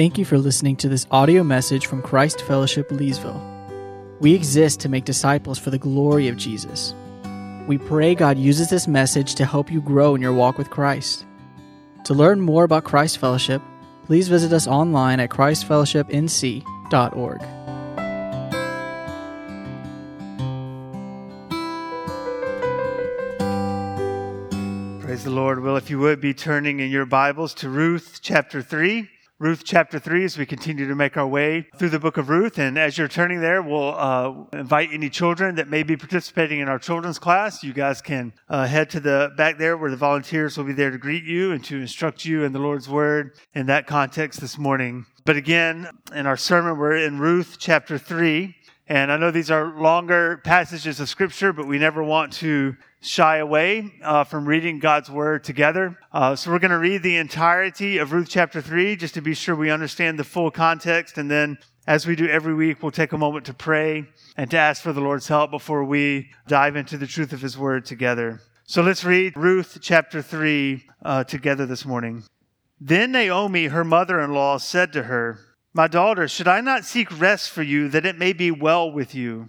Thank you for listening to this audio message from Christ Fellowship Leesville. We exist to make disciples for the glory of Jesus. We pray God uses this message to help you grow in your walk with Christ. To learn more about Christ Fellowship, please visit us online at christfellowshipnc.org. Praise the Lord. Well, if you would be turning in your Bibles to Ruth chapter 3. Ruth chapter 3 as we continue to make our way through the book of Ruth. And as you're turning there, we'll uh, invite any children that may be participating in our children's class. You guys can uh, head to the back there where the volunteers will be there to greet you and to instruct you in the Lord's word in that context this morning. But again, in our sermon, we're in Ruth chapter 3. And I know these are longer passages of scripture, but we never want to shy away uh, from reading God's word together. Uh, so we're going to read the entirety of Ruth chapter 3 just to be sure we understand the full context. And then, as we do every week, we'll take a moment to pray and to ask for the Lord's help before we dive into the truth of his word together. So let's read Ruth chapter 3 uh, together this morning. Then Naomi, her mother in law, said to her, my daughter, should I not seek rest for you that it may be well with you?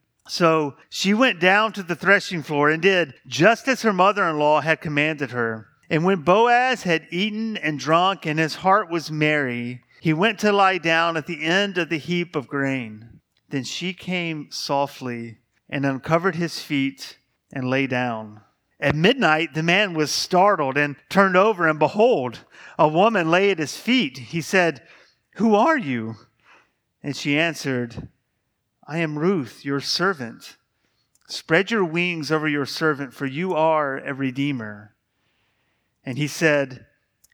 So she went down to the threshing floor and did just as her mother in law had commanded her. And when Boaz had eaten and drunk and his heart was merry, he went to lie down at the end of the heap of grain. Then she came softly and uncovered his feet and lay down. At midnight, the man was startled and turned over, and behold, a woman lay at his feet. He said, who are you? And she answered, I am Ruth, your servant. Spread your wings over your servant, for you are a redeemer. And he said,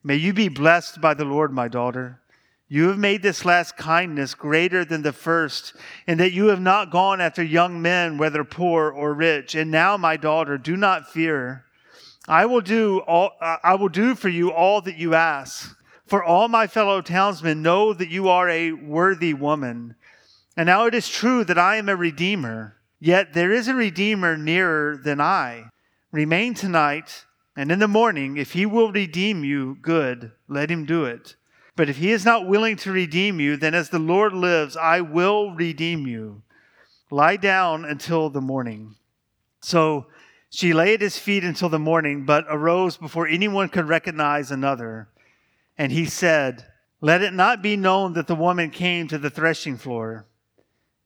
May you be blessed by the Lord, my daughter. You have made this last kindness greater than the first, in that you have not gone after young men, whether poor or rich. And now, my daughter, do not fear. I will do all, I will do for you all that you ask. For all my fellow townsmen know that you are a worthy woman. And now it is true that I am a redeemer, yet there is a redeemer nearer than I. Remain tonight, and in the morning, if he will redeem you, good, let him do it. But if he is not willing to redeem you, then as the Lord lives, I will redeem you. Lie down until the morning. So she lay at his feet until the morning, but arose before anyone could recognize another. And he said, Let it not be known that the woman came to the threshing floor.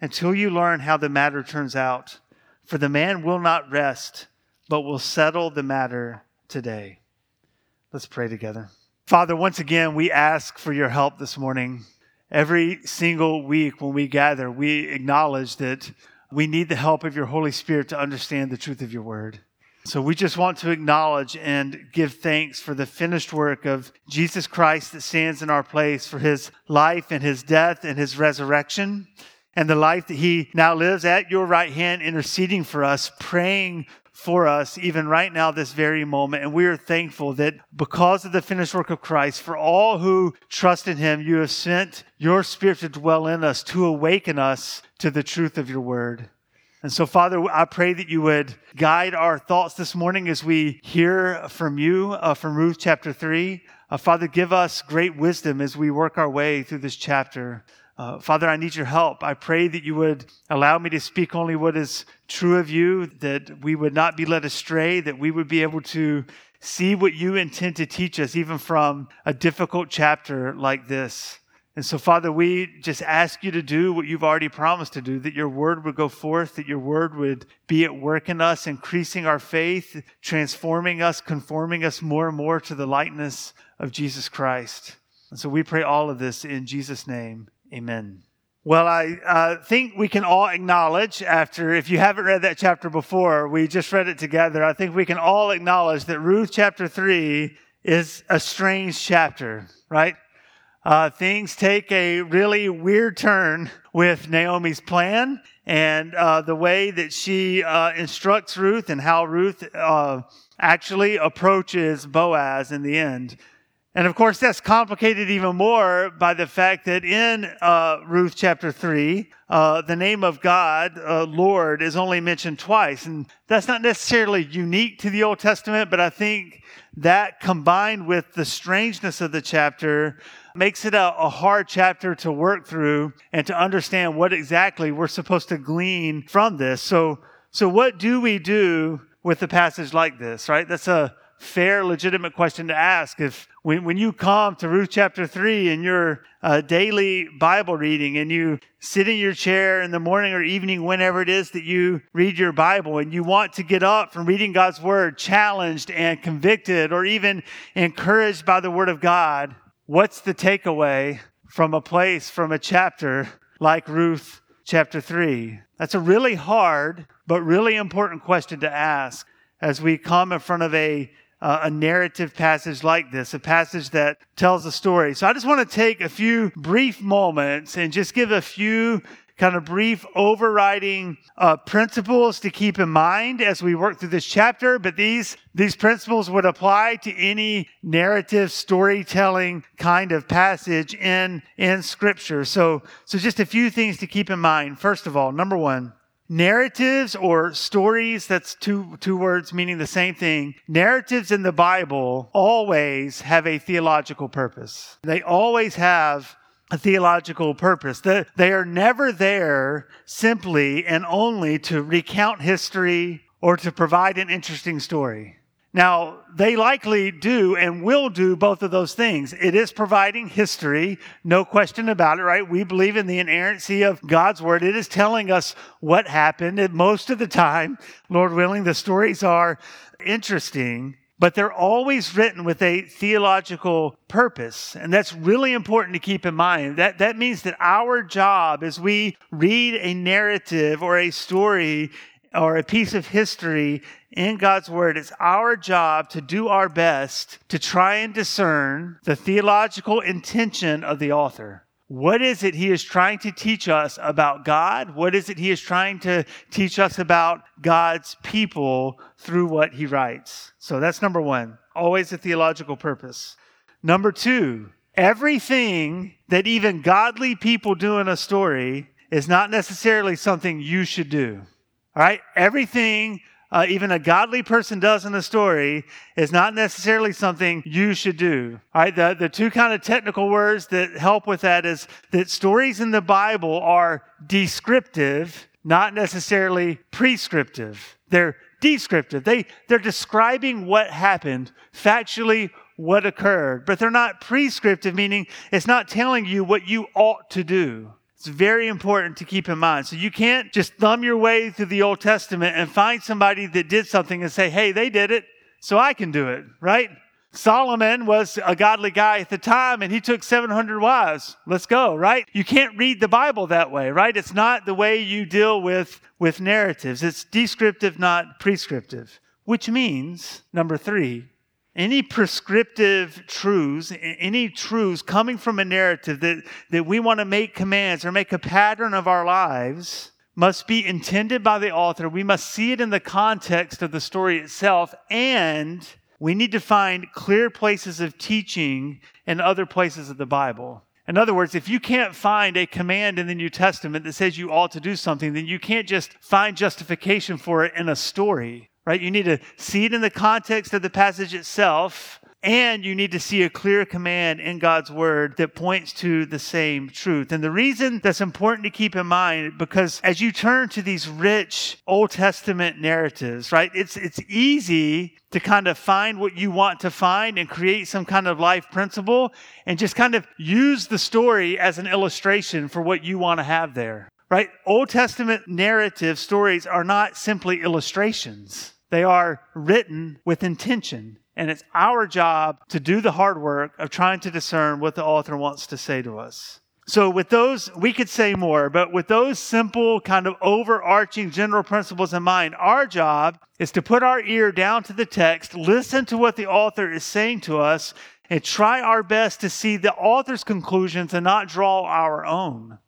until you learn how the matter turns out. For the man will not rest, but will settle the matter today. Let's pray together. Father, once again, we ask for your help this morning. Every single week when we gather, we acknowledge that we need the help of your Holy Spirit to understand the truth of your word. So we just want to acknowledge and give thanks for the finished work of Jesus Christ that stands in our place for his life and his death and his resurrection and the life that he now lives at your right hand, interceding for us, praying for us, even right now, this very moment. And we are thankful that because of the finished work of Christ, for all who trust in him, you have sent your spirit to dwell in us, to awaken us to the truth of your word. And so, Father, I pray that you would guide our thoughts this morning as we hear from you uh, from Ruth chapter 3. Uh, Father, give us great wisdom as we work our way through this chapter. Uh, Father, I need your help. I pray that you would allow me to speak only what is true of you, that we would not be led astray, that we would be able to see what you intend to teach us, even from a difficult chapter like this. And so, Father, we just ask you to do what you've already promised to do, that your word would go forth, that your word would be at work in us, increasing our faith, transforming us, conforming us more and more to the likeness of Jesus Christ. And so we pray all of this in Jesus' name. Amen. Well, I uh, think we can all acknowledge after, if you haven't read that chapter before, we just read it together. I think we can all acknowledge that Ruth chapter 3 is a strange chapter, right? uh, things take a really weird turn with Naomi's plan and uh, the way that she uh, instructs Ruth and how Ruth uh, actually approaches Boaz in the end. And of course, that's complicated even more by the fact that in uh, Ruth chapter 3, uh, the name of God, uh, Lord, is only mentioned twice. And that's not necessarily unique to the Old Testament, but I think that combined with the strangeness of the chapter makes it a, a, hard chapter to work through and to understand what exactly we're supposed to glean from this. So, so what do we do with a passage like this, right? That's a fair, legitimate question to ask. If when, when you come to Ruth chapter 3 in your uh, daily Bible reading and you sit in your chair in the morning or evening, whenever it is that you read your Bible, and you want to get up from reading God's word challenged and convicted or even encouraged by the word of God, What's the takeaway from a place, from a chapter like Ruth chapter 3? That's a really hard, but really important question to ask as we come in front of a, uh, a narrative passage like this, a passage that tells a story. So I just want to take a few brief moments and just give a few kind of brief overriding uh, principles to keep in mind as we work through this chapter. But these, these principles would apply to any narrative storytelling kind of passage in, in scripture. So, so just a few things to keep in mind. First of all, number one, narratives or stories that's two two words meaning the same thing narratives in the bible always have a theological purpose they always have a theological purpose. They are never there simply and only to recount history or to provide an interesting story. Now, they likely do and will do both of those things. It is providing history, no question about it, right? We believe in the inerrancy of God's word. It is telling us what happened. And most of the time, Lord willing, the stories are interesting but they're always written with a theological purpose. And that's really important to keep in mind. That, that means that our job as we read a narrative or a story or a piece of history in God's Word, it's our job to do our best to try and discern the theological intention of the author. What is it he is trying to teach us about God? What is it he is trying to teach us about God's people through what he writes? So that's number one, always a theological purpose. Number two, everything that even godly people do in a story is not necessarily something you should do. All right? Everything uh, even a godly person does in a story is not necessarily something you should do. All right, the, the two kind of technical words that help with that is that stories in the Bible are descriptive, not necessarily prescriptive. They're descriptive. They, they're describing what happened, factually what occurred, but they're not prescriptive, meaning it's not telling you what you ought to do. It's very important to keep in mind. So you can't just thumb your way through the Old Testament and find somebody that did something and say, hey, they did it, so I can do it, right? Solomon was a godly guy at the time and he took 700 wives. Let's go, right? You can't read the Bible that way, right? It's not the way you deal with, with narratives. It's descriptive, not prescriptive, which means, number three, any prescriptive truths, any truths coming from a narrative that, that we want to make commands or make a pattern of our lives must be intended by the author. We must see it in the context of the story itself, and we need to find clear places of teaching in other places of the Bible. In other words, if you can't find a command in the New Testament that says you ought to do something, then you can't just find justification for it in a story right? You need to see it in the context of the passage itself, and you need to see a clear command in God's word that points to the same truth. And the reason that's important to keep in mind, because as you turn to these rich Old Testament narratives, right, it's, it's easy to kind of find what you want to find and create some kind of life principle and just kind of use the story as an illustration for what you want to have there right? Old Testament narrative stories are not simply illustrations, they are written with intention. And it's our job to do the hard work of trying to discern what the author wants to say to us. So, with those, we could say more, but with those simple, kind of overarching general principles in mind, our job is to put our ear down to the text, listen to what the author is saying to us, and try our best to see the author's conclusions and not draw our own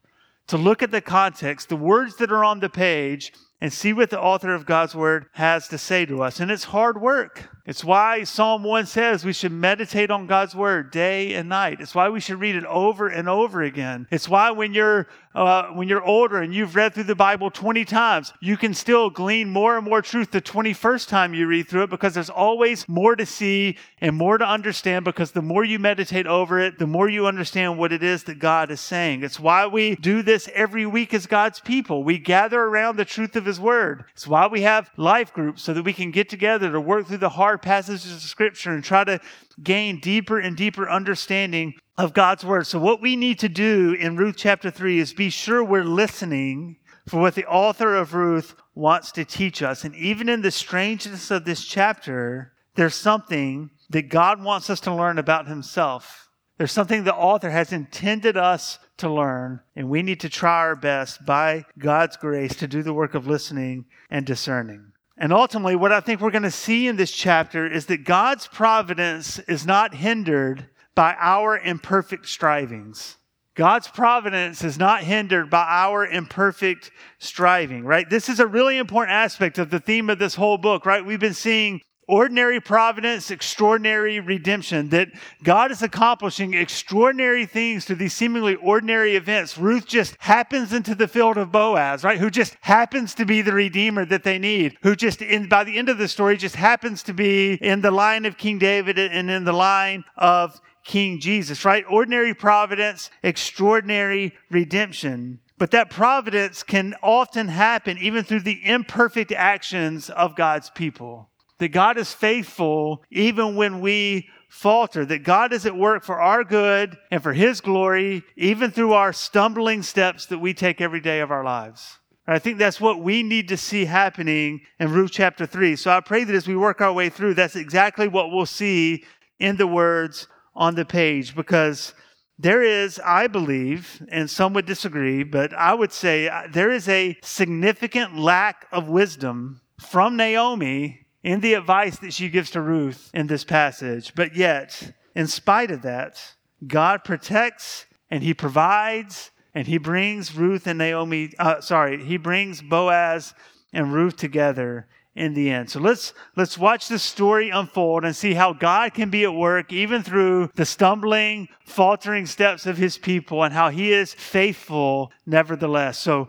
to look at the context, the words that are on the page, and see what the author of God's word has to say to us. And it's hard work. It's why Psalm 1 says we should meditate on God's word day and night. It's why we should read it over and over again. It's why when you're uh, when you're older and you've read through the Bible 20 times, you can still glean more and more truth the 21st time you read through it because there's always more to see and more to understand because the more you meditate over it, the more you understand what it is that God is saying. It's why we do this every week as God's people. We gather around the truth of His Word. It's why we have life groups so that we can get together to work through the hard passages of Scripture and try to gain deeper and deeper understanding of God's word. So, what we need to do in Ruth chapter 3 is be sure we're listening for what the author of Ruth wants to teach us. And even in the strangeness of this chapter, there's something that God wants us to learn about himself. There's something the author has intended us to learn, and we need to try our best by God's grace to do the work of listening and discerning. And ultimately, what I think we're going to see in this chapter is that God's providence is not hindered by our imperfect strivings. God's providence is not hindered by our imperfect striving, right? This is a really important aspect of the theme of this whole book, right? We've been seeing ordinary providence, extraordinary redemption, that God is accomplishing extraordinary things through these seemingly ordinary events. Ruth just happens into the field of Boaz, right? Who just happens to be the redeemer that they need, who just in, by the end of the story just happens to be in the line of King David and in the line of King Jesus, right? Ordinary providence, extraordinary redemption. But that providence can often happen even through the imperfect actions of God's people. That God is faithful even when we falter, that God is at work for our good and for His glory, even through our stumbling steps that we take every day of our lives. I think that's what we need to see happening in Ruth chapter 3. So I pray that as we work our way through, that's exactly what we'll see in the words on the page because there is, I believe, and some would disagree, but I would say uh, there is a significant lack of wisdom from Naomi in the advice that she gives to Ruth in this passage. But yet, in spite of that, God protects and he provides and he brings Ruth and Naomi, uh, sorry, he brings Boaz and Ruth together in the end. So let's let's watch this story unfold and see how God can be at work even through the stumbling, faltering steps of his people and how he is faithful nevertheless. So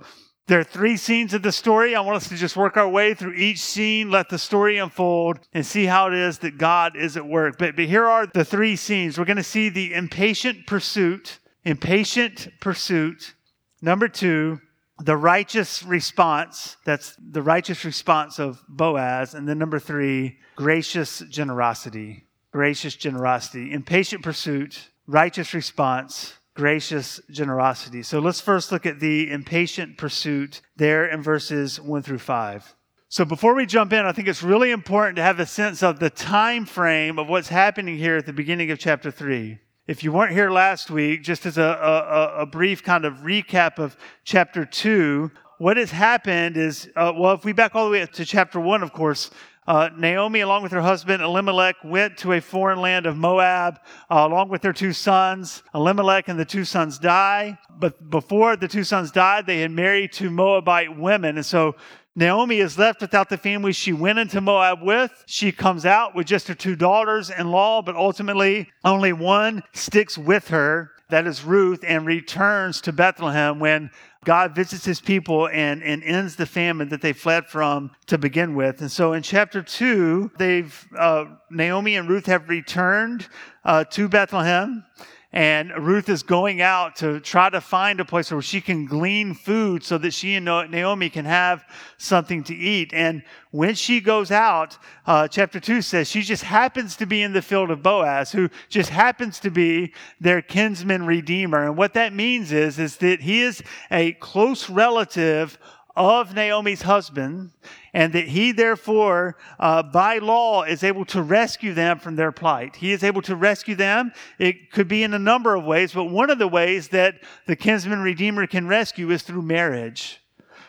there are three scenes of the story. I want us to just work our way through each scene, let the story unfold, and see how it is that God is at work. But, but here are the three scenes. We're going to see the impatient pursuit, impatient pursuit. Number two, the righteous response that's the righteous response of boaz and then number three gracious generosity gracious generosity impatient pursuit righteous response gracious generosity. So let's first look at the impatient pursuit there in verses 1 through 5 so before we jump in i think it's really important to have a sense of the time frame of what's happening here at the beginning of chapter 3 if you weren't here last week, just as a, a, a brief kind of recap of chapter 2, what has happened is, uh, well, if we back all the way up to chapter 1, of course, uh, Naomi, along with her husband Elimelech, went to a foreign land of Moab, uh, along with their two sons. Elimelech and the two sons die. But before the two sons died, they had married two Moabite women. And so Naomi is left without the family she went into Moab with. She comes out with just her two daughters in law, but ultimately only one sticks with her. That is Ruth, and returns to Bethlehem when God visits his people and, and ends the famine that they fled from to begin with. And so in chapter two, they've, uh, Naomi and Ruth have returned uh, to Bethlehem. And Ruth is going out to try to find a place where she can glean food so that she and Naomi can have something to eat. And when she goes out, uh, chapter 2 says she just happens to be in the field of Boaz, who just happens to be their kinsman redeemer. And what that means is, is that he is a close relative of Naomi's husband, and that he therefore, uh, by law, is able to rescue them from their plight. He is able to rescue them. It could be in a number of ways, but one of the ways that the kinsman redeemer can rescue is through marriage.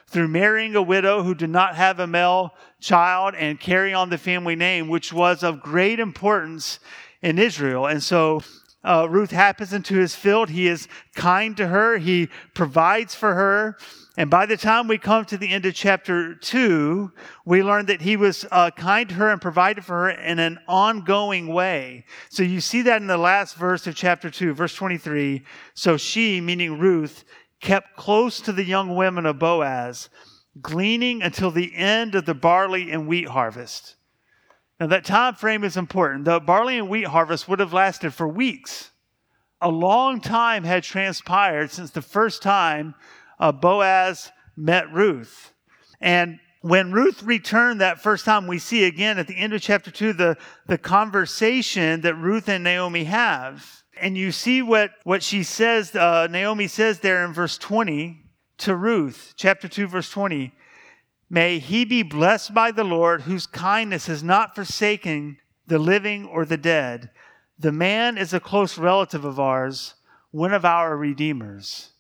Through marrying a widow who did not have a male child and carry on the family name, which was of great importance in Israel. And so uh, Ruth happens into his field. He is kind to her. He provides for her. And by the time we come to the end of chapter 2, we learn that he was uh, kind to her and provided for her in an ongoing way. So you see that in the last verse of chapter 2, verse 23. So she, meaning Ruth, kept close to the young women of Boaz, gleaning until the end of the barley and wheat harvest. Now, that time frame is important. The barley and wheat harvest would have lasted for weeks. A long time had transpired since the first time uh, Boaz met Ruth. And when Ruth returned that first time, we see again at the end of chapter 2 the, the conversation that Ruth and Naomi have. And you see what, what she says, uh, Naomi says there in verse 20 to Ruth, chapter 2, verse 20. May he be blessed by the Lord, whose kindness has not forsaken the living or the dead. The man is a close relative of ours, one of our redeemers.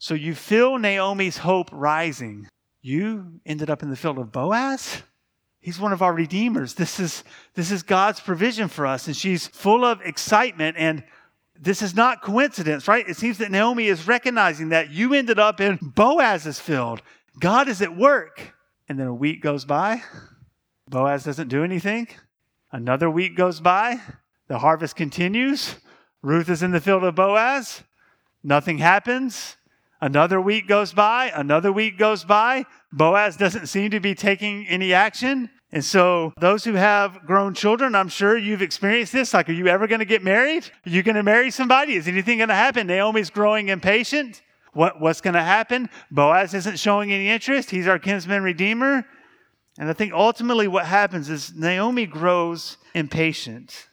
So you feel Naomi's hope rising. You ended up in the field of Boaz? He's one of our redeemers. This is, this is God's provision for us. And she's full of excitement. And this is not coincidence, right? It seems that Naomi is recognizing that you ended up in Boaz's field. God is at work. And then a week goes by. Boaz doesn't do anything. Another week goes by. The harvest continues. Ruth is in the field of Boaz. Nothing happens. Another week goes by, another week goes by. Boaz doesn't seem to be taking any action. And so, those who have grown children, I'm sure you've experienced this. Like, are you ever going to get married? Are you going to marry somebody? Is anything going to happen? Naomi's growing impatient. What, what's going to happen? Boaz isn't showing any interest. He's our kinsman redeemer. And I think ultimately what happens is Naomi grows impatient.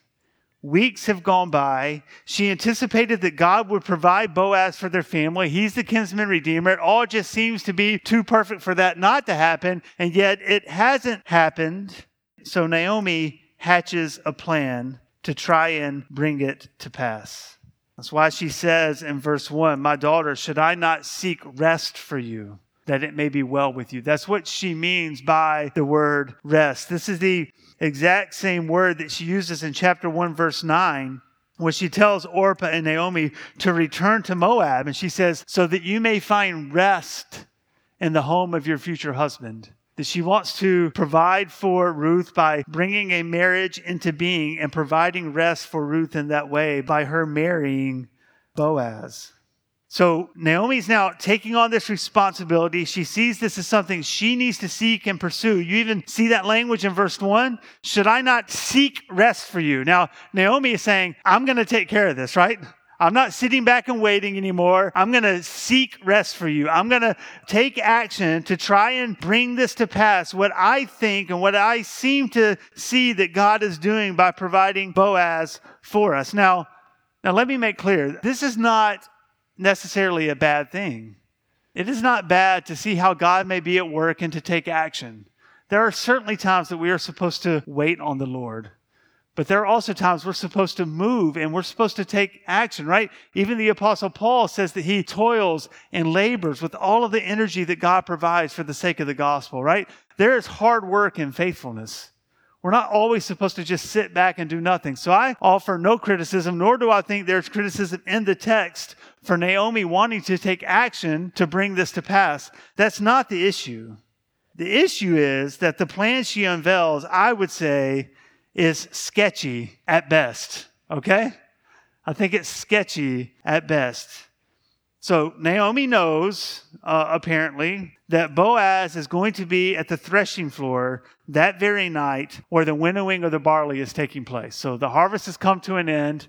Weeks have gone by. She anticipated that God would provide Boaz for their family. He's the kinsman redeemer. It all just seems to be too perfect for that not to happen, and yet it hasn't happened. So Naomi hatches a plan to try and bring it to pass. That's why she says in verse 1 My daughter, should I not seek rest for you? that it may be well with you. That's what she means by the word rest. This is the exact same word that she uses in chapter 1, verse 9 when she tells Orpah and Naomi to return to Moab, and she says, so that you may find rest in the home of your future husband. That she wants to provide for Ruth by bringing a marriage into being and providing rest for Ruth in that way by her marrying Boaz. So Naomi's now taking on this responsibility. She sees this as something she needs to seek and pursue. You even see that language in verse 1. Should I not seek rest for you? Now, Naomi is saying, I'm going to take care of this, right? I'm not sitting back and waiting anymore. I'm going to seek rest for you. I'm going to take action to try and bring this to pass. What I think and what I seem to see that God is doing by providing Boaz for us. Now, now let me make clear. This is not necessarily a bad thing. It is not bad to see how God may be at work and to take action. There are certainly times that we are supposed to wait on the Lord. But there are also times we're supposed to move and we're supposed to take action, right? Even the Apostle Paul says that he toils and labors with all of the energy that God provides for the sake of the gospel, right? There is hard work and faithfulness. We're not always supposed to just sit back and do nothing. So I offer no criticism, nor do I think there's criticism in the text for Naomi wanting to take action to bring this to pass. That's not the issue. The issue is that the plan she unveils, I would say, is sketchy at best. Okay? I think it's sketchy at best. So Naomi knows, uh, apparently, that Boaz is going to be at the threshing floor that very night where the winnowing of the barley is taking place. So the harvest has come to an end.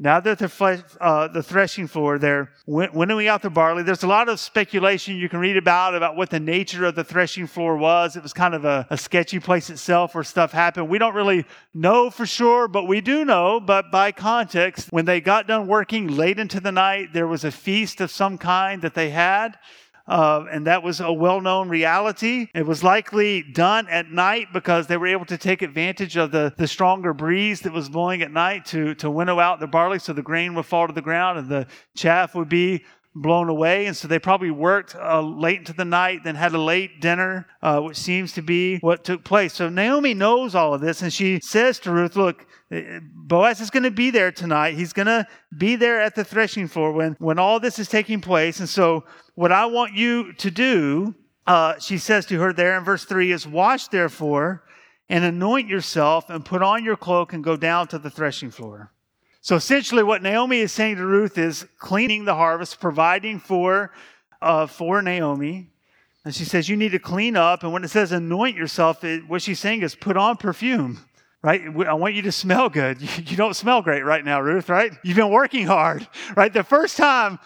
Now that the, uh, the threshing floor, they're winnowing out the barley. There's a lot of speculation you can read about about what the nature of the threshing floor was. It was kind of a, a sketchy place itself where stuff happened. We don't really know for sure, but we do know. But by context, when they got done working late into the night, there was a feast of some kind that they had. Uh, and that was a well known reality. It was likely done at night because they were able to take advantage of the, the stronger breeze that was blowing at night to, to winnow out the barley so the grain would fall to the ground and the chaff would be blown away. And so they probably worked uh, late into the night, then had a late dinner, uh, which seems to be what took place. So Naomi knows all of this, and she says to Ruth, Look, Boaz is going to be there tonight. He's going to be there at the threshing floor when, when all this is taking place. And so what I want you to do, uh, she says to her there in verse 3, is wash therefore and anoint yourself and put on your cloak and go down to the threshing floor. So essentially, what Naomi is saying to Ruth is cleaning the harvest, providing for, uh, for Naomi. And she says, You need to clean up. And when it says anoint yourself, it, what she's saying is put on perfume right? I want you to smell good. You don't smell great right now, Ruth, right? You've been working hard, right? The first time,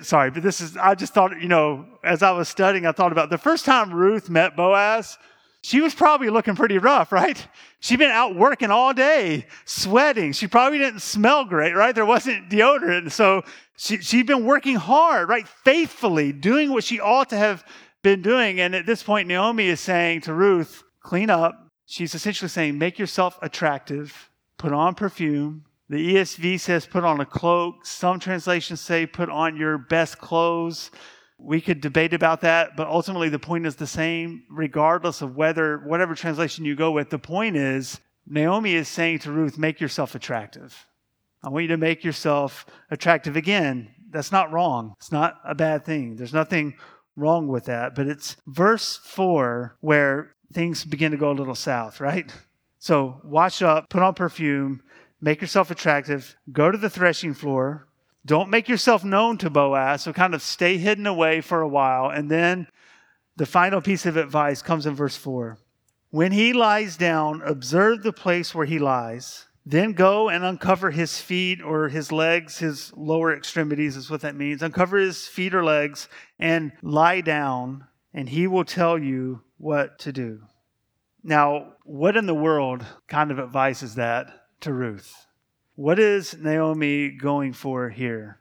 sorry, but this is, I just thought, you know, as I was studying, I thought about the first time Ruth met Boaz, she was probably looking pretty rough, right? She'd been out working all day, sweating. She probably didn't smell great, right? There wasn't deodorant. So she, she'd been working hard, right? Faithfully, doing what she ought to have been doing. And at this point, Naomi is saying to Ruth, clean up, she's essentially saying, make yourself attractive, put on perfume. The ESV says, put on a cloak. Some translations say, put on your best clothes. We could debate about that, but ultimately the point is the same, regardless of whether, whatever translation you go with. The point is, Naomi is saying to Ruth, make yourself attractive. I want you to make yourself attractive. Again, that's not wrong. It's not a bad thing. There's nothing wrong with that. But it's verse 4 where things begin to go a little south, right? So wash up, put on perfume, make yourself attractive, go to the threshing floor. Don't make yourself known to Boaz, so kind of stay hidden away for a while. And then the final piece of advice comes in verse 4. When he lies down, observe the place where he lies. Then go and uncover his feet or his legs, his lower extremities is what that means. Uncover his feet or legs and lie down, and he will tell you what to do. Now, what in the world kind of advice is that to Ruth? What is Naomi going for here?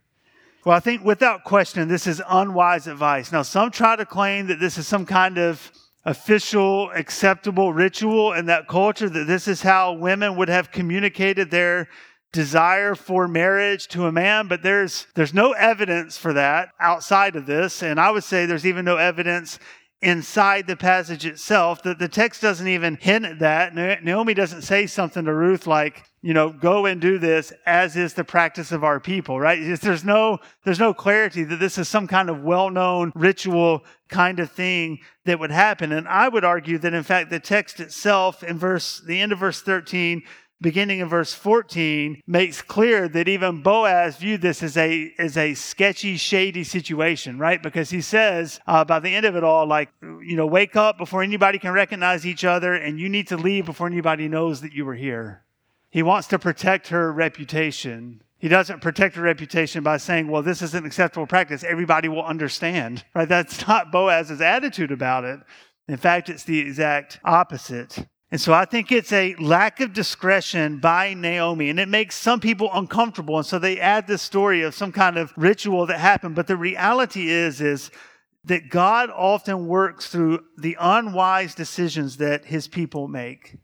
Well, I think without question, this is unwise advice. Now, some try to claim that this is some kind of official, acceptable ritual in that culture, that this is how women would have communicated their desire for marriage to a man, but there's, there's no evidence for that outside of this. And I would say there's even no evidence inside the passage itself that the text doesn't even hint at that. Naomi doesn't say something to Ruth like, you know, go and do this as is the practice of our people, right? There's no, there's no clarity that this is some kind of well-known ritual kind of thing that would happen. And I would argue that in fact the text itself in verse, the end of verse 13 beginning in verse 14 makes clear that even Boaz viewed this as a as a sketchy, shady situation, right? Because he says uh, by the end of it all, like you know, wake up before anybody can recognize each other, and you need to leave before anybody knows that you were here. He wants to protect her reputation. He doesn't protect her reputation by saying, well, this is an acceptable practice. Everybody will understand, right? That's not Boaz's attitude about it. In fact, it's the exact opposite. And so I think it's a lack of discretion by Naomi, and it makes some people uncomfortable. And so they add this story of some kind of ritual that happened. But the reality is, is that God often works through the unwise decisions that his people make.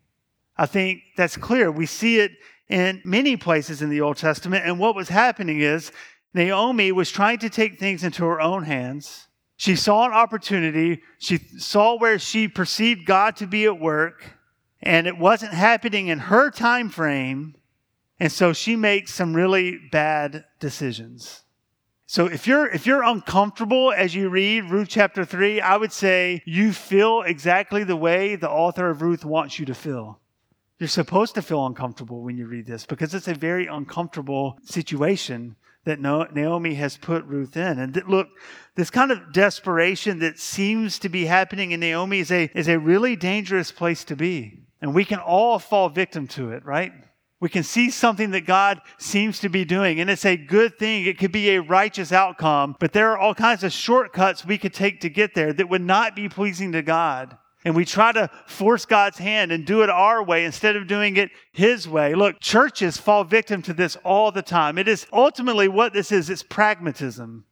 I think that's clear. We see it in many places in the Old Testament. And what was happening is Naomi was trying to take things into her own hands. She saw an opportunity. She saw where she perceived God to be at work and it wasn't happening in her time frame and so she makes some really bad decisions so if you're if you're uncomfortable as you read ruth chapter 3 i would say you feel exactly the way the author of ruth wants you to feel You're supposed to feel uncomfortable when you read this because it's a very uncomfortable situation that Naomi has put Ruth in. And look, this kind of desperation that seems to be happening in Naomi is a, is a really dangerous place to be. And we can all fall victim to it, right? We can see something that God seems to be doing, and it's a good thing. It could be a righteous outcome, but there are all kinds of shortcuts we could take to get there that would not be pleasing to God and we try to force God's hand and do it our way instead of doing it His way. Look, churches fall victim to this all the time. It is ultimately what this is it's pragmatism.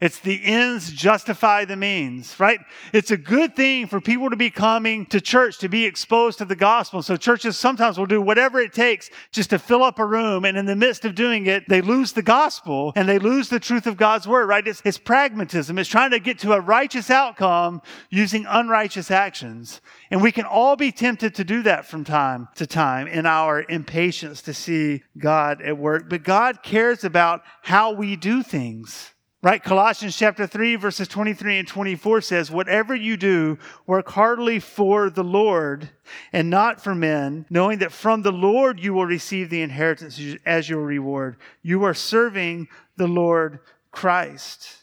It's the ends justify the means, right? It's a good thing for people to be coming to church, to be exposed to the gospel. So churches sometimes will do whatever it takes just to fill up a room. And in the midst of doing it, they lose the gospel and they lose the truth of God's word, right? It's, it's pragmatism. It's trying to get to a righteous outcome using unrighteous actions. And we can all be tempted to do that from time to time in our impatience to see God at work. But God cares about how we do things. Right? Colossians chapter 3, verses 23 and 24 says, Whatever you do, work heartily for the Lord and not for men, knowing that from the Lord you will receive the inheritance as your reward. You are serving the Lord Christ.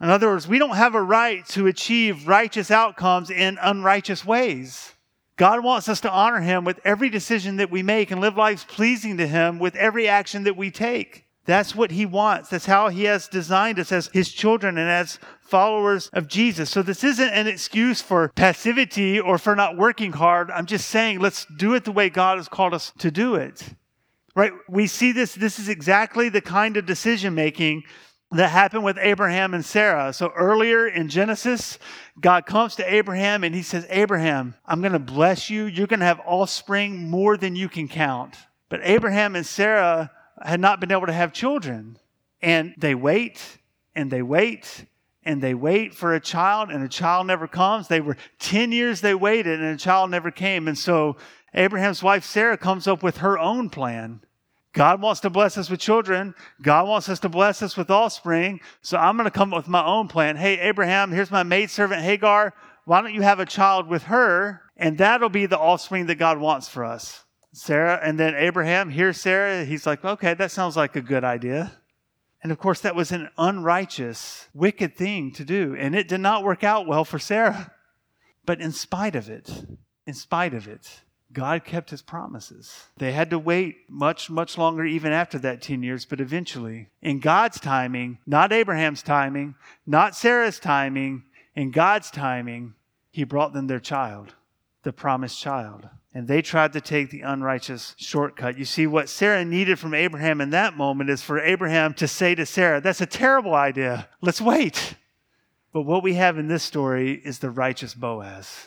In other words, we don't have a right to achieve righteous outcomes in unrighteous ways. God wants us to honor Him with every decision that we make and live lives pleasing to Him with every action that we take. That's what he wants. That's how he has designed us as his children and as followers of Jesus. So this isn't an excuse for passivity or for not working hard. I'm just saying let's do it the way God has called us to do it. Right? We see this. This is exactly the kind of decision making that happened with Abraham and Sarah. So earlier in Genesis, God comes to Abraham and he says, Abraham, I'm going to bless you. You're going to have offspring more than you can count. But Abraham and Sarah had not been able to have children. And they wait and they wait and they wait for a child and a child never comes. They were 10 years they waited and a child never came. And so Abraham's wife Sarah comes up with her own plan. God wants to bless us with children. God wants us to bless us with offspring. So I'm going to come up with my own plan. Hey, Abraham, here's my maidservant Hagar. Why don't you have a child with her? And that'll be the offspring that God wants for us. Sarah, and then Abraham hears Sarah. He's like, okay, that sounds like a good idea. And of course, that was an unrighteous, wicked thing to do. And it did not work out well for Sarah. But in spite of it, in spite of it, God kept his promises. They had to wait much, much longer, even after that 10 years, but eventually, in God's timing, not Abraham's timing, not Sarah's timing, in God's timing, he brought them their child, the promised child and they tried to take the unrighteous shortcut. You see, what Sarah needed from Abraham in that moment is for Abraham to say to Sarah, That's a terrible idea. Let's wait. But what we have in this story is the righteous Boaz,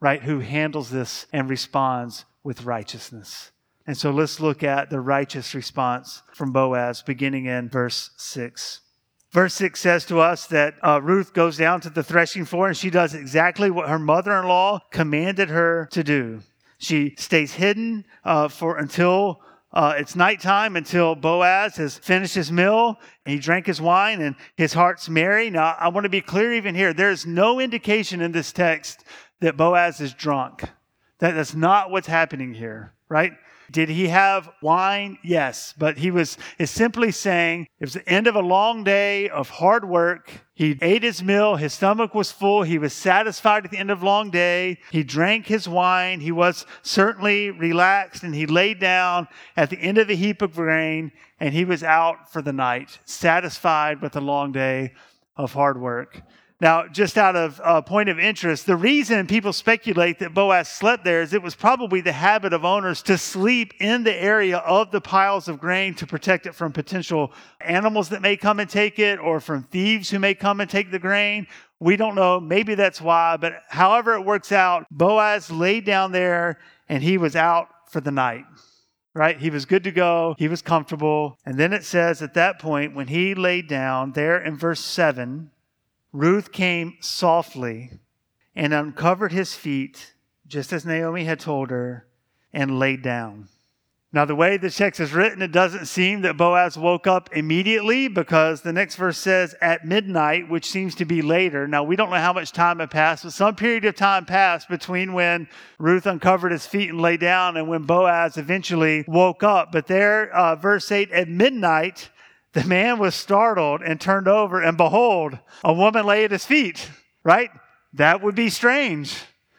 right, who handles this and responds with righteousness. And so let's look at the righteous response from Boaz, beginning in verse 6. Verse 6 says to us that uh, Ruth goes down to the threshing floor and she does exactly what her mother in law commanded her to do. She stays hidden uh, for until uh, it's nighttime until Boaz has finished his meal and he drank his wine and his heart's merry. Now, I want to be clear even here. There's no indication in this text that Boaz is drunk. That, that's not what's happening here, right? Did he have wine? Yes, but he was is simply saying it was the end of a long day of hard work. He ate his meal, his stomach was full, he was satisfied at the end of a long day. He drank his wine, he was certainly relaxed, and he laid down at the end of a heap of grain, and he was out for the night, satisfied with a long day of hard work. Now, just out of uh, point of interest, the reason people speculate that Boaz slept there is it was probably the habit of owners to sleep in the area of the piles of grain to protect it from potential animals that may come and take it or from thieves who may come and take the grain. We don't know. Maybe that's why, but however it works out, Boaz laid down there and he was out for the night right? He was good to go. He was comfortable. And then it says at that point, when he laid down there in verse 7, Ruth came softly and uncovered his feet, just as Naomi had told her, and laid down. Now, the way the text is written, it doesn't seem that Boaz woke up immediately because the next verse says at midnight, which seems to be later. Now, we don't know how much time had passed, but some period of time passed between when Ruth uncovered his feet and lay down and when Boaz eventually woke up. But there, uh, verse 8, at midnight, the man was startled and turned over, and behold, a woman lay at his feet, right? That would be strange.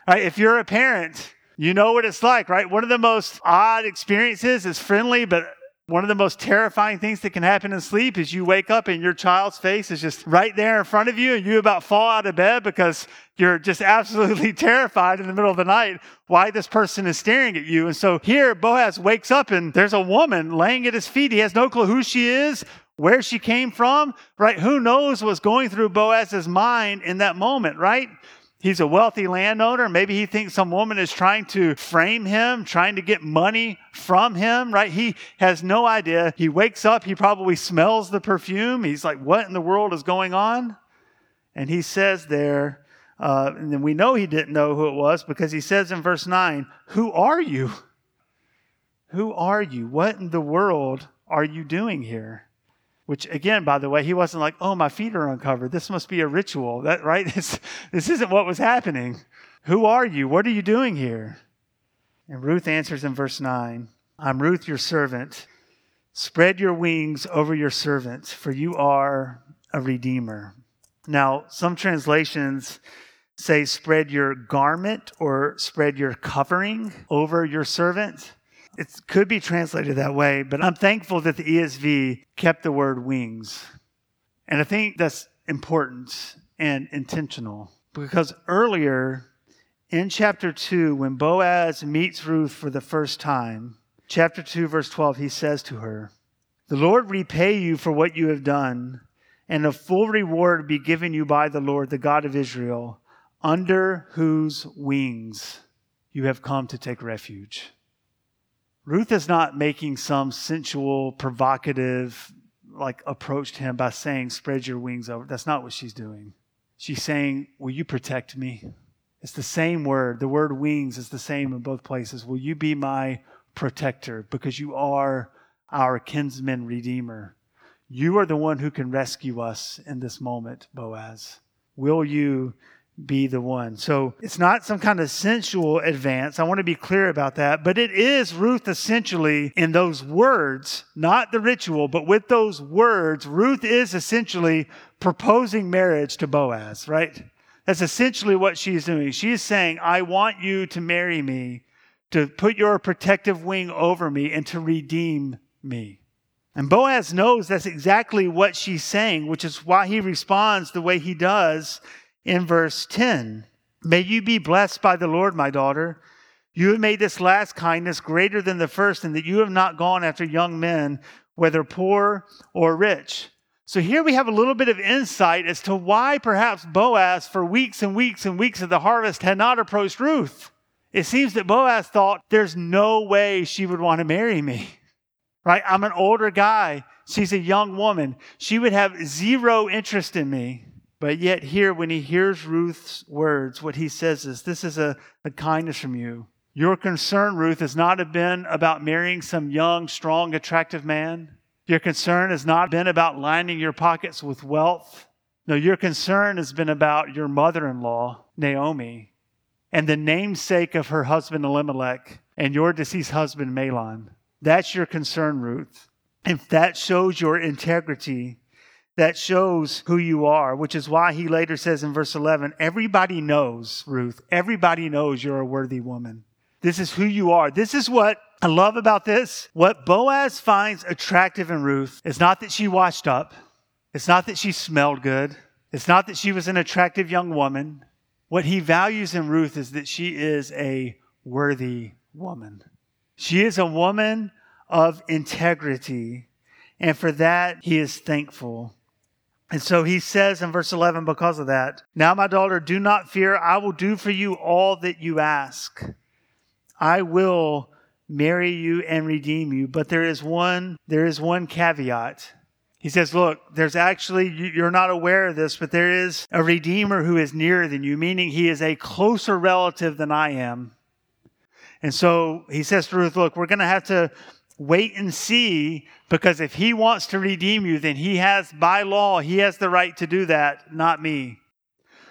Right? If you're a parent, you know what it's like, right? One of the most odd experiences is friendly, but one of the most terrifying things that can happen in sleep is you wake up and your child's face is just right there in front of you and you about fall out of bed because you're just absolutely terrified in the middle of the night why this person is staring at you. And so here Boaz wakes up and there's a woman laying at his feet. He has no clue who she is, where she came from, right? Who knows what's going through Boaz's mind in that moment, right? He's a wealthy landowner. Maybe he thinks some woman is trying to frame him, trying to get money from him, right? He has no idea. He wakes up, he probably smells the perfume. He's like, What in the world is going on? And he says there, uh, and then we know he didn't know who it was because he says in verse 9, Who are you? Who are you? What in the world are you doing here? Which again, by the way, he wasn't like, "Oh, my feet are uncovered. This must be a ritual." That right? This, this isn't what was happening. Who are you? What are you doing here? And Ruth answers in verse 9, "I'm Ruth, your servant. Spread your wings over your servant, for you are a redeemer." Now, some translations say spread your garment or spread your covering over your servant. It could be translated that way, but I'm thankful that the ESV kept the word wings. And I think that's important and intentional because earlier in chapter 2, when Boaz meets Ruth for the first time, chapter 2, verse 12, he says to her, The Lord repay you for what you have done, and a full reward be given you by the Lord, the God of Israel, under whose wings you have come to take refuge. Ruth is not making some sensual, provocative, like approach to him by saying, spread your wings over. That's not what she's doing. She's saying, Will you protect me? It's the same word. The word wings is the same in both places. Will you be my protector? Because you are our kinsman redeemer. You are the one who can rescue us in this moment, Boaz. Will you be the one. So it's not some kind of sensual advance. I want to be clear about that. But it is Ruth essentially in those words, not the ritual, but with those words, Ruth is essentially proposing marriage to Boaz, right? That's essentially what she's doing. She's saying, I want you to marry me, to put your protective wing over me, and to redeem me. And Boaz knows that's exactly what she's saying, which is why he responds the way he does in verse 10. May you be blessed by the Lord, my daughter. You have made this last kindness greater than the first, and that you have not gone after young men, whether poor or rich. So here we have a little bit of insight as to why perhaps Boaz, for weeks and weeks and weeks of the harvest, had not approached Ruth. It seems that Boaz thought, there's no way she would want to marry me. Right? I'm an older guy. She's a young woman. She would have zero interest in me. But yet, here, when he hears Ruth's words, what he says is, This is a, a kindness from you. Your concern, Ruth, has not been about marrying some young, strong, attractive man. Your concern has not been about lining your pockets with wealth. No, your concern has been about your mother in law, Naomi, and the namesake of her husband, Elimelech, and your deceased husband, Mahlon. That's your concern, Ruth. If that shows your integrity, that shows who you are, which is why he later says in verse 11, Everybody knows, Ruth, everybody knows you're a worthy woman. This is who you are. This is what I love about this. What Boaz finds attractive in Ruth is not that she washed up, it's not that she smelled good, it's not that she was an attractive young woman. What he values in Ruth is that she is a worthy woman. She is a woman of integrity, and for that he is thankful. And so he says in verse 11, because of that, now my daughter, do not fear. I will do for you all that you ask. I will marry you and redeem you. But there is one, there is one caveat. He says, look, there's actually, you're not aware of this, but there is a redeemer who is nearer than you, meaning he is a closer relative than I am. And so he says to Ruth, look, we're going to have to wait and see because if he wants to redeem you, then he has, by law, he has the right to do that, not me.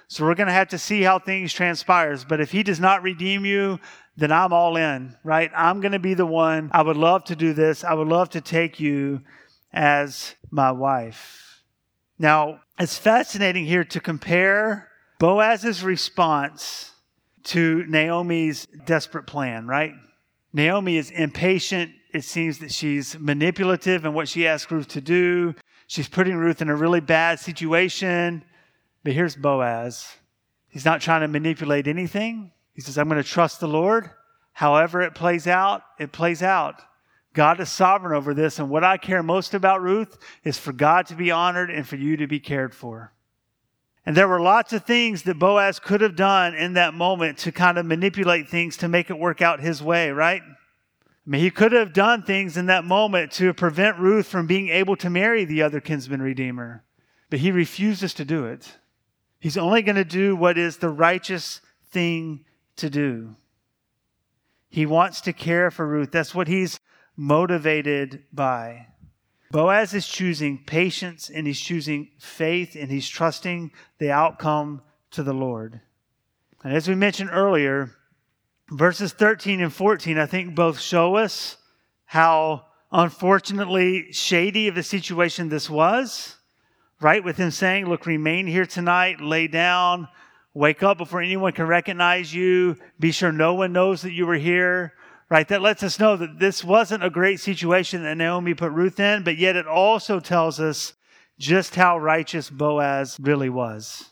So we're going to have to see how things transpires. But if he does not redeem you, then I'm all in, right? I'm going to be the one. I would love to do this. I would love to take you as my wife. Now, it's fascinating here to compare Boaz's response to Naomi's desperate plan, right? Naomi is impatient. It seems that she's manipulative in what she asks Ruth to do. She's putting Ruth in a really bad situation. But here's Boaz. He's not trying to manipulate anything. He says, I'm going to trust the Lord. However, it plays out, it plays out. God is sovereign over this. And what I care most about, Ruth, is for God to be honored and for you to be cared for. And there were lots of things that Boaz could have done in that moment to kind of manipulate things to make it work out his way, right? I mean, he could have done things in that moment to prevent Ruth from being able to marry the other kinsman redeemer, but he refuses to do it. He's only going to do what is the righteous thing to do. He wants to care for Ruth. That's what he's motivated by. Boaz is choosing patience and he's choosing faith and he's trusting the outcome to the Lord. And as we mentioned earlier, verses 13 and 14, I think both show us how unfortunately shady of a situation this was, right? With him saying, Look, remain here tonight, lay down, wake up before anyone can recognize you, be sure no one knows that you were here right? That lets us know that this wasn't a great situation that Naomi put Ruth in, but yet it also tells us just how righteous Boaz really was.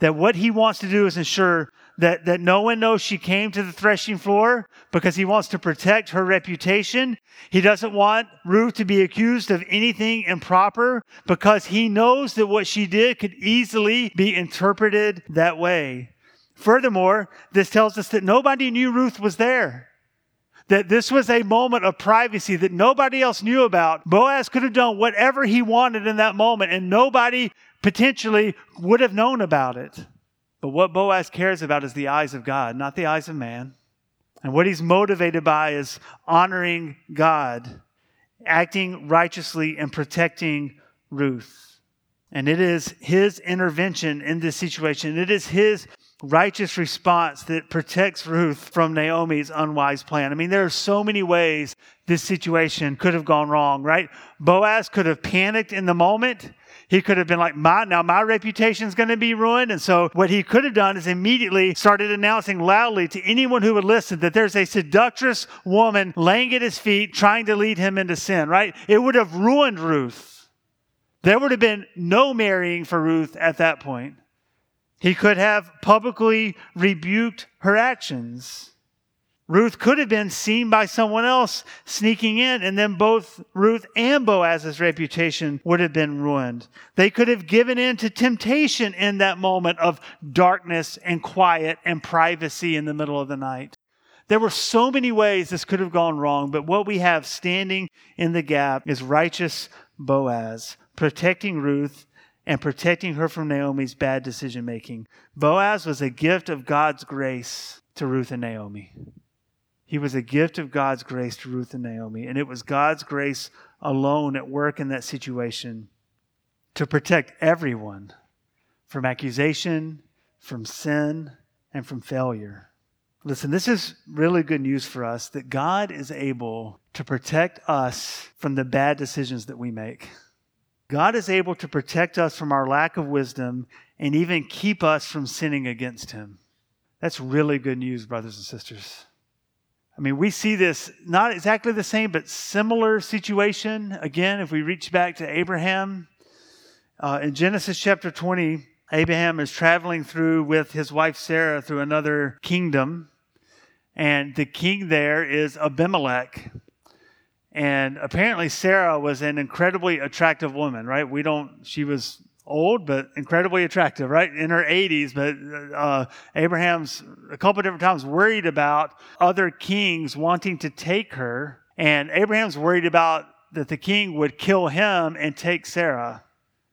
That what he wants to do is ensure that, that no one knows she came to the threshing floor because he wants to protect her reputation. He doesn't want Ruth to be accused of anything improper because he knows that what she did could easily be interpreted that way. Furthermore, this tells us that nobody knew Ruth was there that this was a moment of privacy that nobody else knew about. Boaz could have done whatever he wanted in that moment, and nobody potentially would have known about it. But what Boaz cares about is the eyes of God, not the eyes of man. And what he's motivated by is honoring God, acting righteously, and protecting Ruth. And it is his intervention in this situation. It is his righteous response that protects Ruth from Naomi's unwise plan. I mean, there are so many ways this situation could have gone wrong, right? Boaz could have panicked in the moment. He could have been like, my, now my reputation is going to be ruined. And so what he could have done is immediately started announcing loudly to anyone who would listen that there's a seductress woman laying at his feet trying to lead him into sin, right? It would have ruined Ruth. There would have been no marrying for Ruth at that point. He could have publicly rebuked her actions. Ruth could have been seen by someone else sneaking in, and then both Ruth and Boaz's reputation would have been ruined. They could have given in to temptation in that moment of darkness and quiet and privacy in the middle of the night. There were so many ways this could have gone wrong, but what we have standing in the gap is righteous Boaz, protecting Ruth and protecting her from Naomi's bad decision making. Boaz was a gift of God's grace to Ruth and Naomi. He was a gift of God's grace to Ruth and Naomi, and it was God's grace alone at work in that situation to protect everyone from accusation, from sin, and from failure. Listen, this is really good news for us that God is able to protect us from the bad decisions that we make. God is able to protect us from our lack of wisdom and even keep us from sinning against Him. That's really good news, brothers and sisters. I mean, we see this not exactly the same, but similar situation. Again, if we reach back to Abraham, uh, in Genesis chapter 20, Abraham is traveling through with his wife Sarah through another kingdom, and the king there is Abimelech. And apparently, Sarah was an incredibly attractive woman, right? We don't, she was old, but incredibly attractive, right? In her 80s. But uh, Abraham's a couple different times worried about other kings wanting to take her. And Abraham's worried about that the king would kill him and take Sarah.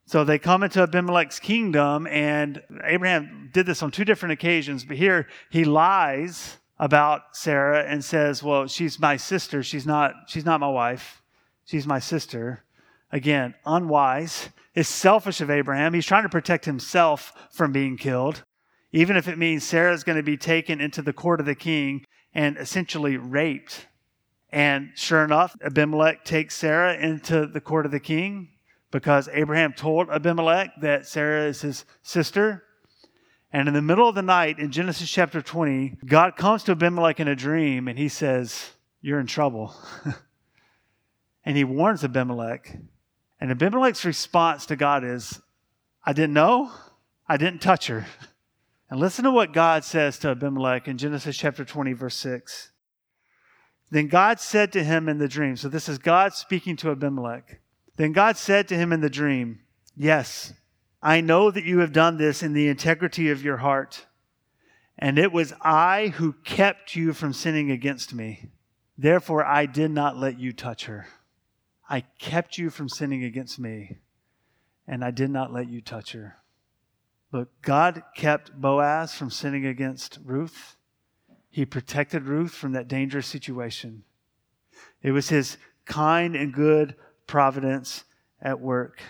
So they come into Abimelech's kingdom, and Abraham did this on two different occasions. But here he lies about Sarah and says, "Well, she's my sister. She's not she's not my wife. She's my sister." Again, unwise. It's selfish of Abraham. He's trying to protect himself from being killed, even if it means Sarah's going to be taken into the court of the king and essentially raped. And sure enough, Abimelech takes Sarah into the court of the king because Abraham told Abimelech that Sarah is his sister. And in the middle of the night in Genesis chapter 20, God comes to Abimelech in a dream and he says, You're in trouble. and he warns Abimelech. And Abimelech's response to God is, I didn't know, I didn't touch her. And listen to what God says to Abimelech in Genesis chapter 20, verse 6. Then God said to him in the dream, so this is God speaking to Abimelech. Then God said to him in the dream, Yes, I know that you have done this in the integrity of your heart, and it was I who kept you from sinning against me. Therefore, I did not let you touch her. I kept you from sinning against me, and I did not let you touch her. Look, God kept Boaz from sinning against Ruth. He protected Ruth from that dangerous situation. It was his kind and good providence at work.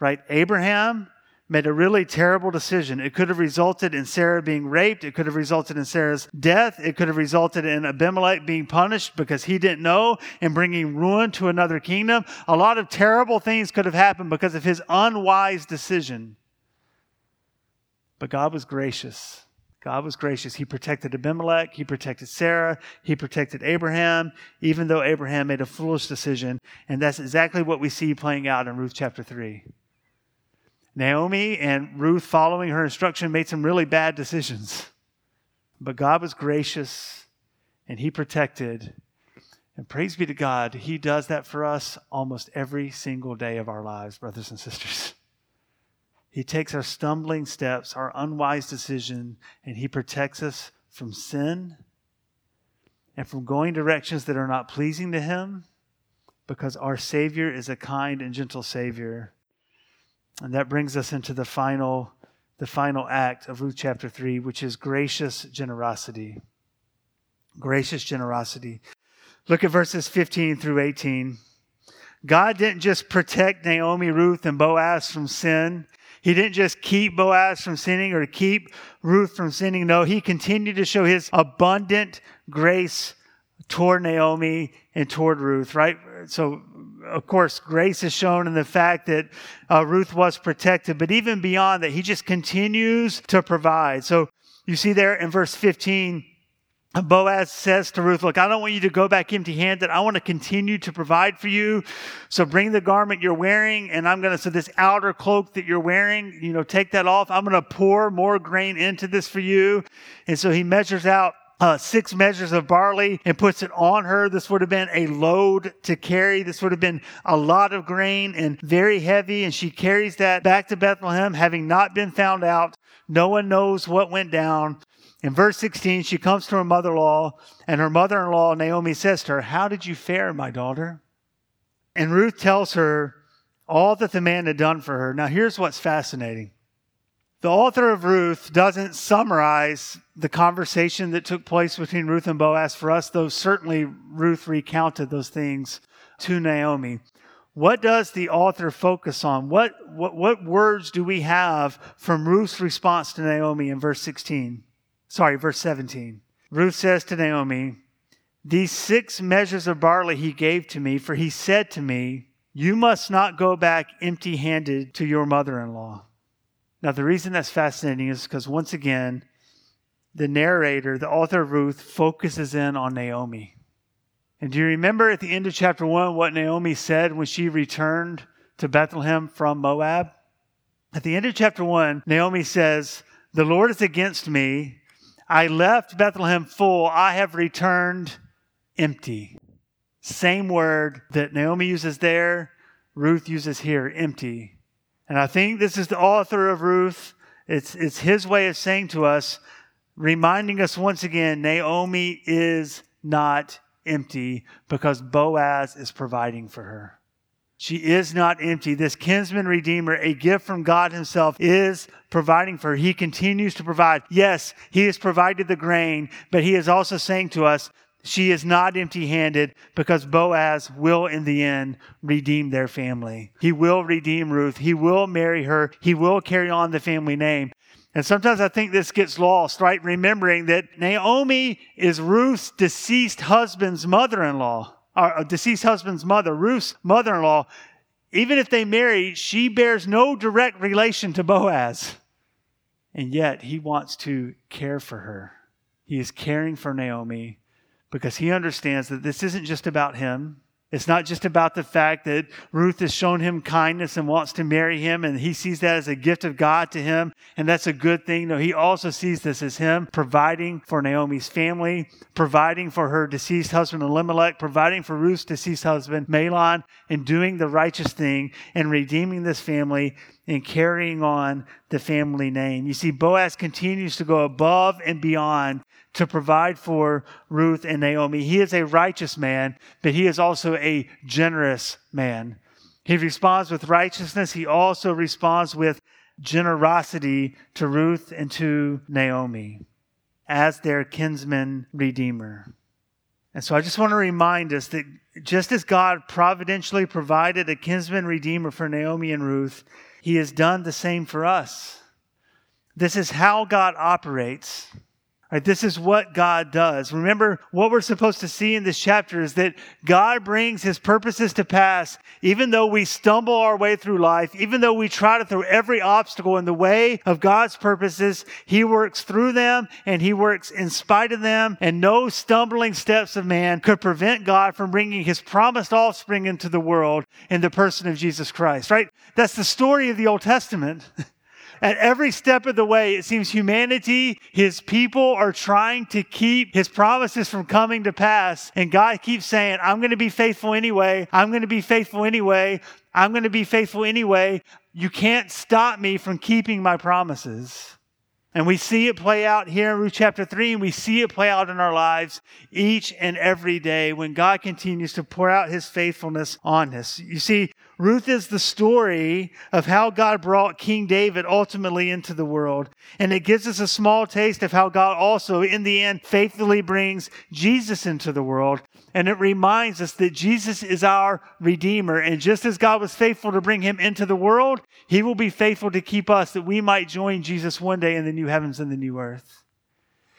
Right? Abraham made a really terrible decision. It could have resulted in Sarah being raped. It could have resulted in Sarah's death. It could have resulted in Abimelech being punished because he didn't know and bringing ruin to another kingdom. A lot of terrible things could have happened because of his unwise decision. But God was gracious. God was gracious. He protected Abimelech. He protected Sarah. He protected Abraham, even though Abraham made a foolish decision. And that's exactly what we see playing out in Ruth chapter 3. Naomi and Ruth, following her instruction, made some really bad decisions. But God was gracious and He protected. And praise be to God, He does that for us almost every single day of our lives, brothers and sisters. He takes our stumbling steps, our unwise decision, and He protects us from sin and from going directions that are not pleasing to Him because our Savior is a kind and gentle Savior. And that brings us into the final, the final act of Ruth chapter 3, which is gracious generosity. Gracious generosity. Look at verses 15 through 18. God didn't just protect Naomi, Ruth, and Boaz from sin. He didn't just keep Boaz from sinning or keep Ruth from sinning. No, he continued to show his abundant grace toward Naomi and toward Ruth, right? So, of course, grace is shown in the fact that uh, Ruth was protected, but even beyond that, he just continues to provide. So, you see there in verse 15, Boaz says to Ruth, Look, I don't want you to go back empty handed. I want to continue to provide for you. So bring the garment you're wearing, and I'm going to, so this outer cloak that you're wearing, you know, take that off. I'm going to pour more grain into this for you. And so he measures out uh, six measures of barley and puts it on her. This would have been a load to carry. This would have been a lot of grain and very heavy. And she carries that back to Bethlehem, having not been found out. No one knows what went down. In verse 16, she comes to her mother in law, and her mother in law, Naomi, says to her, How did you fare, my daughter? And Ruth tells her all that the man had done for her. Now, here's what's fascinating the author of Ruth doesn't summarize the conversation that took place between Ruth and Boaz for us, though certainly Ruth recounted those things to Naomi. What does the author focus on? What, what, what words do we have from Ruth's response to Naomi in verse 16? Sorry, verse 17. Ruth says to Naomi, These six measures of barley he gave to me, for he said to me, You must not go back empty handed to your mother in law. Now, the reason that's fascinating is because once again, the narrator, the author Ruth, focuses in on Naomi. And do you remember at the end of chapter 1 what Naomi said when she returned to Bethlehem from Moab? At the end of chapter 1, Naomi says, The Lord is against me I left Bethlehem full, I have returned empty. Same word that Naomi uses there, Ruth uses here, empty. And I think this is the author of Ruth. It's, it's his way of saying to us, reminding us once again Naomi is not empty because Boaz is providing for her. She is not empty. This kinsman redeemer, a gift from God Himself, is providing for her. He continues to provide. Yes, He has provided the grain, but He is also saying to us, she is not empty handed because Boaz will, in the end, redeem their family. He will redeem Ruth. He will marry her. He will carry on the family name. And sometimes I think this gets lost, right? Remembering that Naomi is Ruth's deceased husband's mother in law or uh, deceased husband's mother, Ruth's mother in law, even if they marry, she bears no direct relation to Boaz. And yet he wants to care for her. He is caring for Naomi because he understands that this isn't just about him. It's not just about the fact that Ruth has shown him kindness and wants to marry him, and he sees that as a gift of God to him, and that's a good thing. No, he also sees this as him providing for Naomi's family, providing for her deceased husband Elimelech, providing for Ruth's deceased husband Mahlon, and doing the righteous thing and redeeming this family and carrying on the family name. You see, Boaz continues to go above and beyond to provide for Ruth and Naomi. He is a righteous man, but he is also a generous man. He responds with righteousness. He also responds with generosity to Ruth and to Naomi as their kinsman redeemer. And so I just want to remind us that just as God providentially provided a kinsman redeemer for Naomi and Ruth, he has done the same for us. This is how God operates. Right, this is what God does. Remember, what we're supposed to see in this chapter is that God brings his purposes to pass, even though we stumble our way through life, even though we try to throw every obstacle in the way of God's purposes, he works through them and he works in spite of them, and no stumbling steps of man could prevent God from bringing his promised offspring into the world in the person of Jesus Christ, right? That's the story of the Old Testament. At every step of the way, it seems humanity, his people are trying to keep his promises from coming to pass. And God keeps saying, I'm going to be faithful anyway. I'm going to be faithful anyway. I'm going to be faithful anyway. You can't stop me from keeping my promises. And we see it play out here in Ruth chapter 3, and we see it play out in our lives each and every day when God continues to pour out his faithfulness on us. You see, Ruth is the story of how God brought King David ultimately into the world. And it gives us a small taste of how God also, in the end, faithfully brings Jesus into the world. And it reminds us that Jesus is our Redeemer. And just as God was faithful to bring him into the world, he will be faithful to keep us that we might join Jesus one day in the new heavens and the new earth.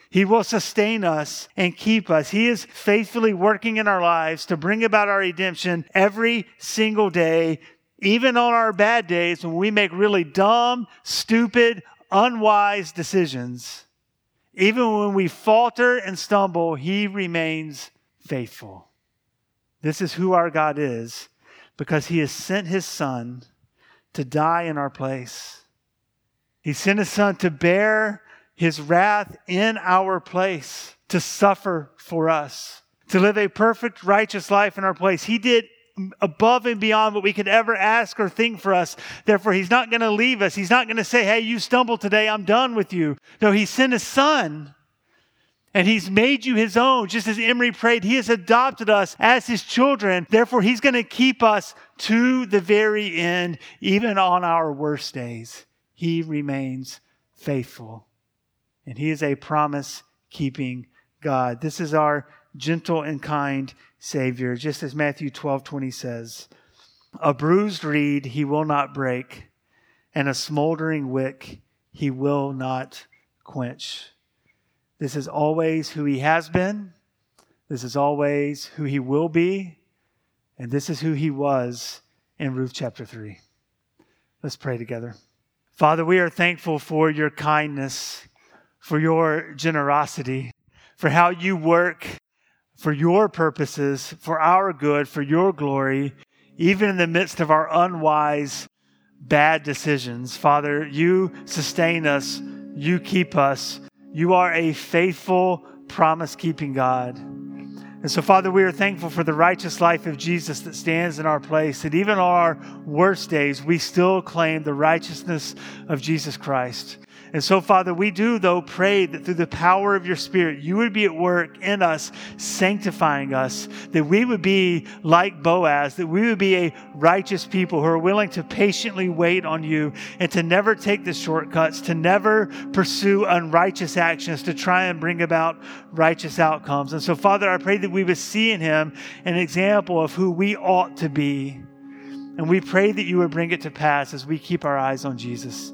He will sustain us and keep us. He is faithfully working in our lives to bring about our redemption every single day, even on our bad days when we make really dumb, stupid, unwise decisions. Even when we falter and stumble, He remains faithful. This is who our God is because He has sent His Son to die in our place. He sent His Son to bear his wrath in our place to suffer for us, to live a perfect, righteous life in our place. He did above and beyond what we could ever ask or think for us. Therefore, He's not going to leave us. He's not going to say, Hey, you stumbled today. I'm done with you. No, He sent His Son. And he's made you his own, just as Emery prayed. He has adopted us as his children. Therefore, he's going to keep us to the very end, even on our worst days. He remains faithful and He is a promise keeping God. This is our gentle and kind Savior, just as Matthew 12 20 says. A bruised reed he will not break, and a smoldering wick he will not quench. This is always who he has been. This is always who he will be. And this is who he was in Ruth chapter 3. Let's pray together. Father, we are thankful for your kindness for your generosity, for how you work for your purposes, for our good, for your glory, even in the midst of our unwise, bad decisions. Father, you sustain us, you keep us. You are a faithful, promise keeping God. And so, Father, we are thankful for the righteous life of Jesus that stands in our place. That even on our worst days, we still claim the righteousness of Jesus Christ. And so, Father, we do, though, pray that through the power of your Spirit, you would be at work in us, sanctifying us, that we would be like Boaz, that we would be a righteous people who are willing to patiently wait on you and to never take the shortcuts, to never pursue unrighteous actions, to try and bring about righteous outcomes. And so, Father, I pray that we would see in him an example of who we ought to be. And we pray that you would bring it to pass as we keep our eyes on Jesus.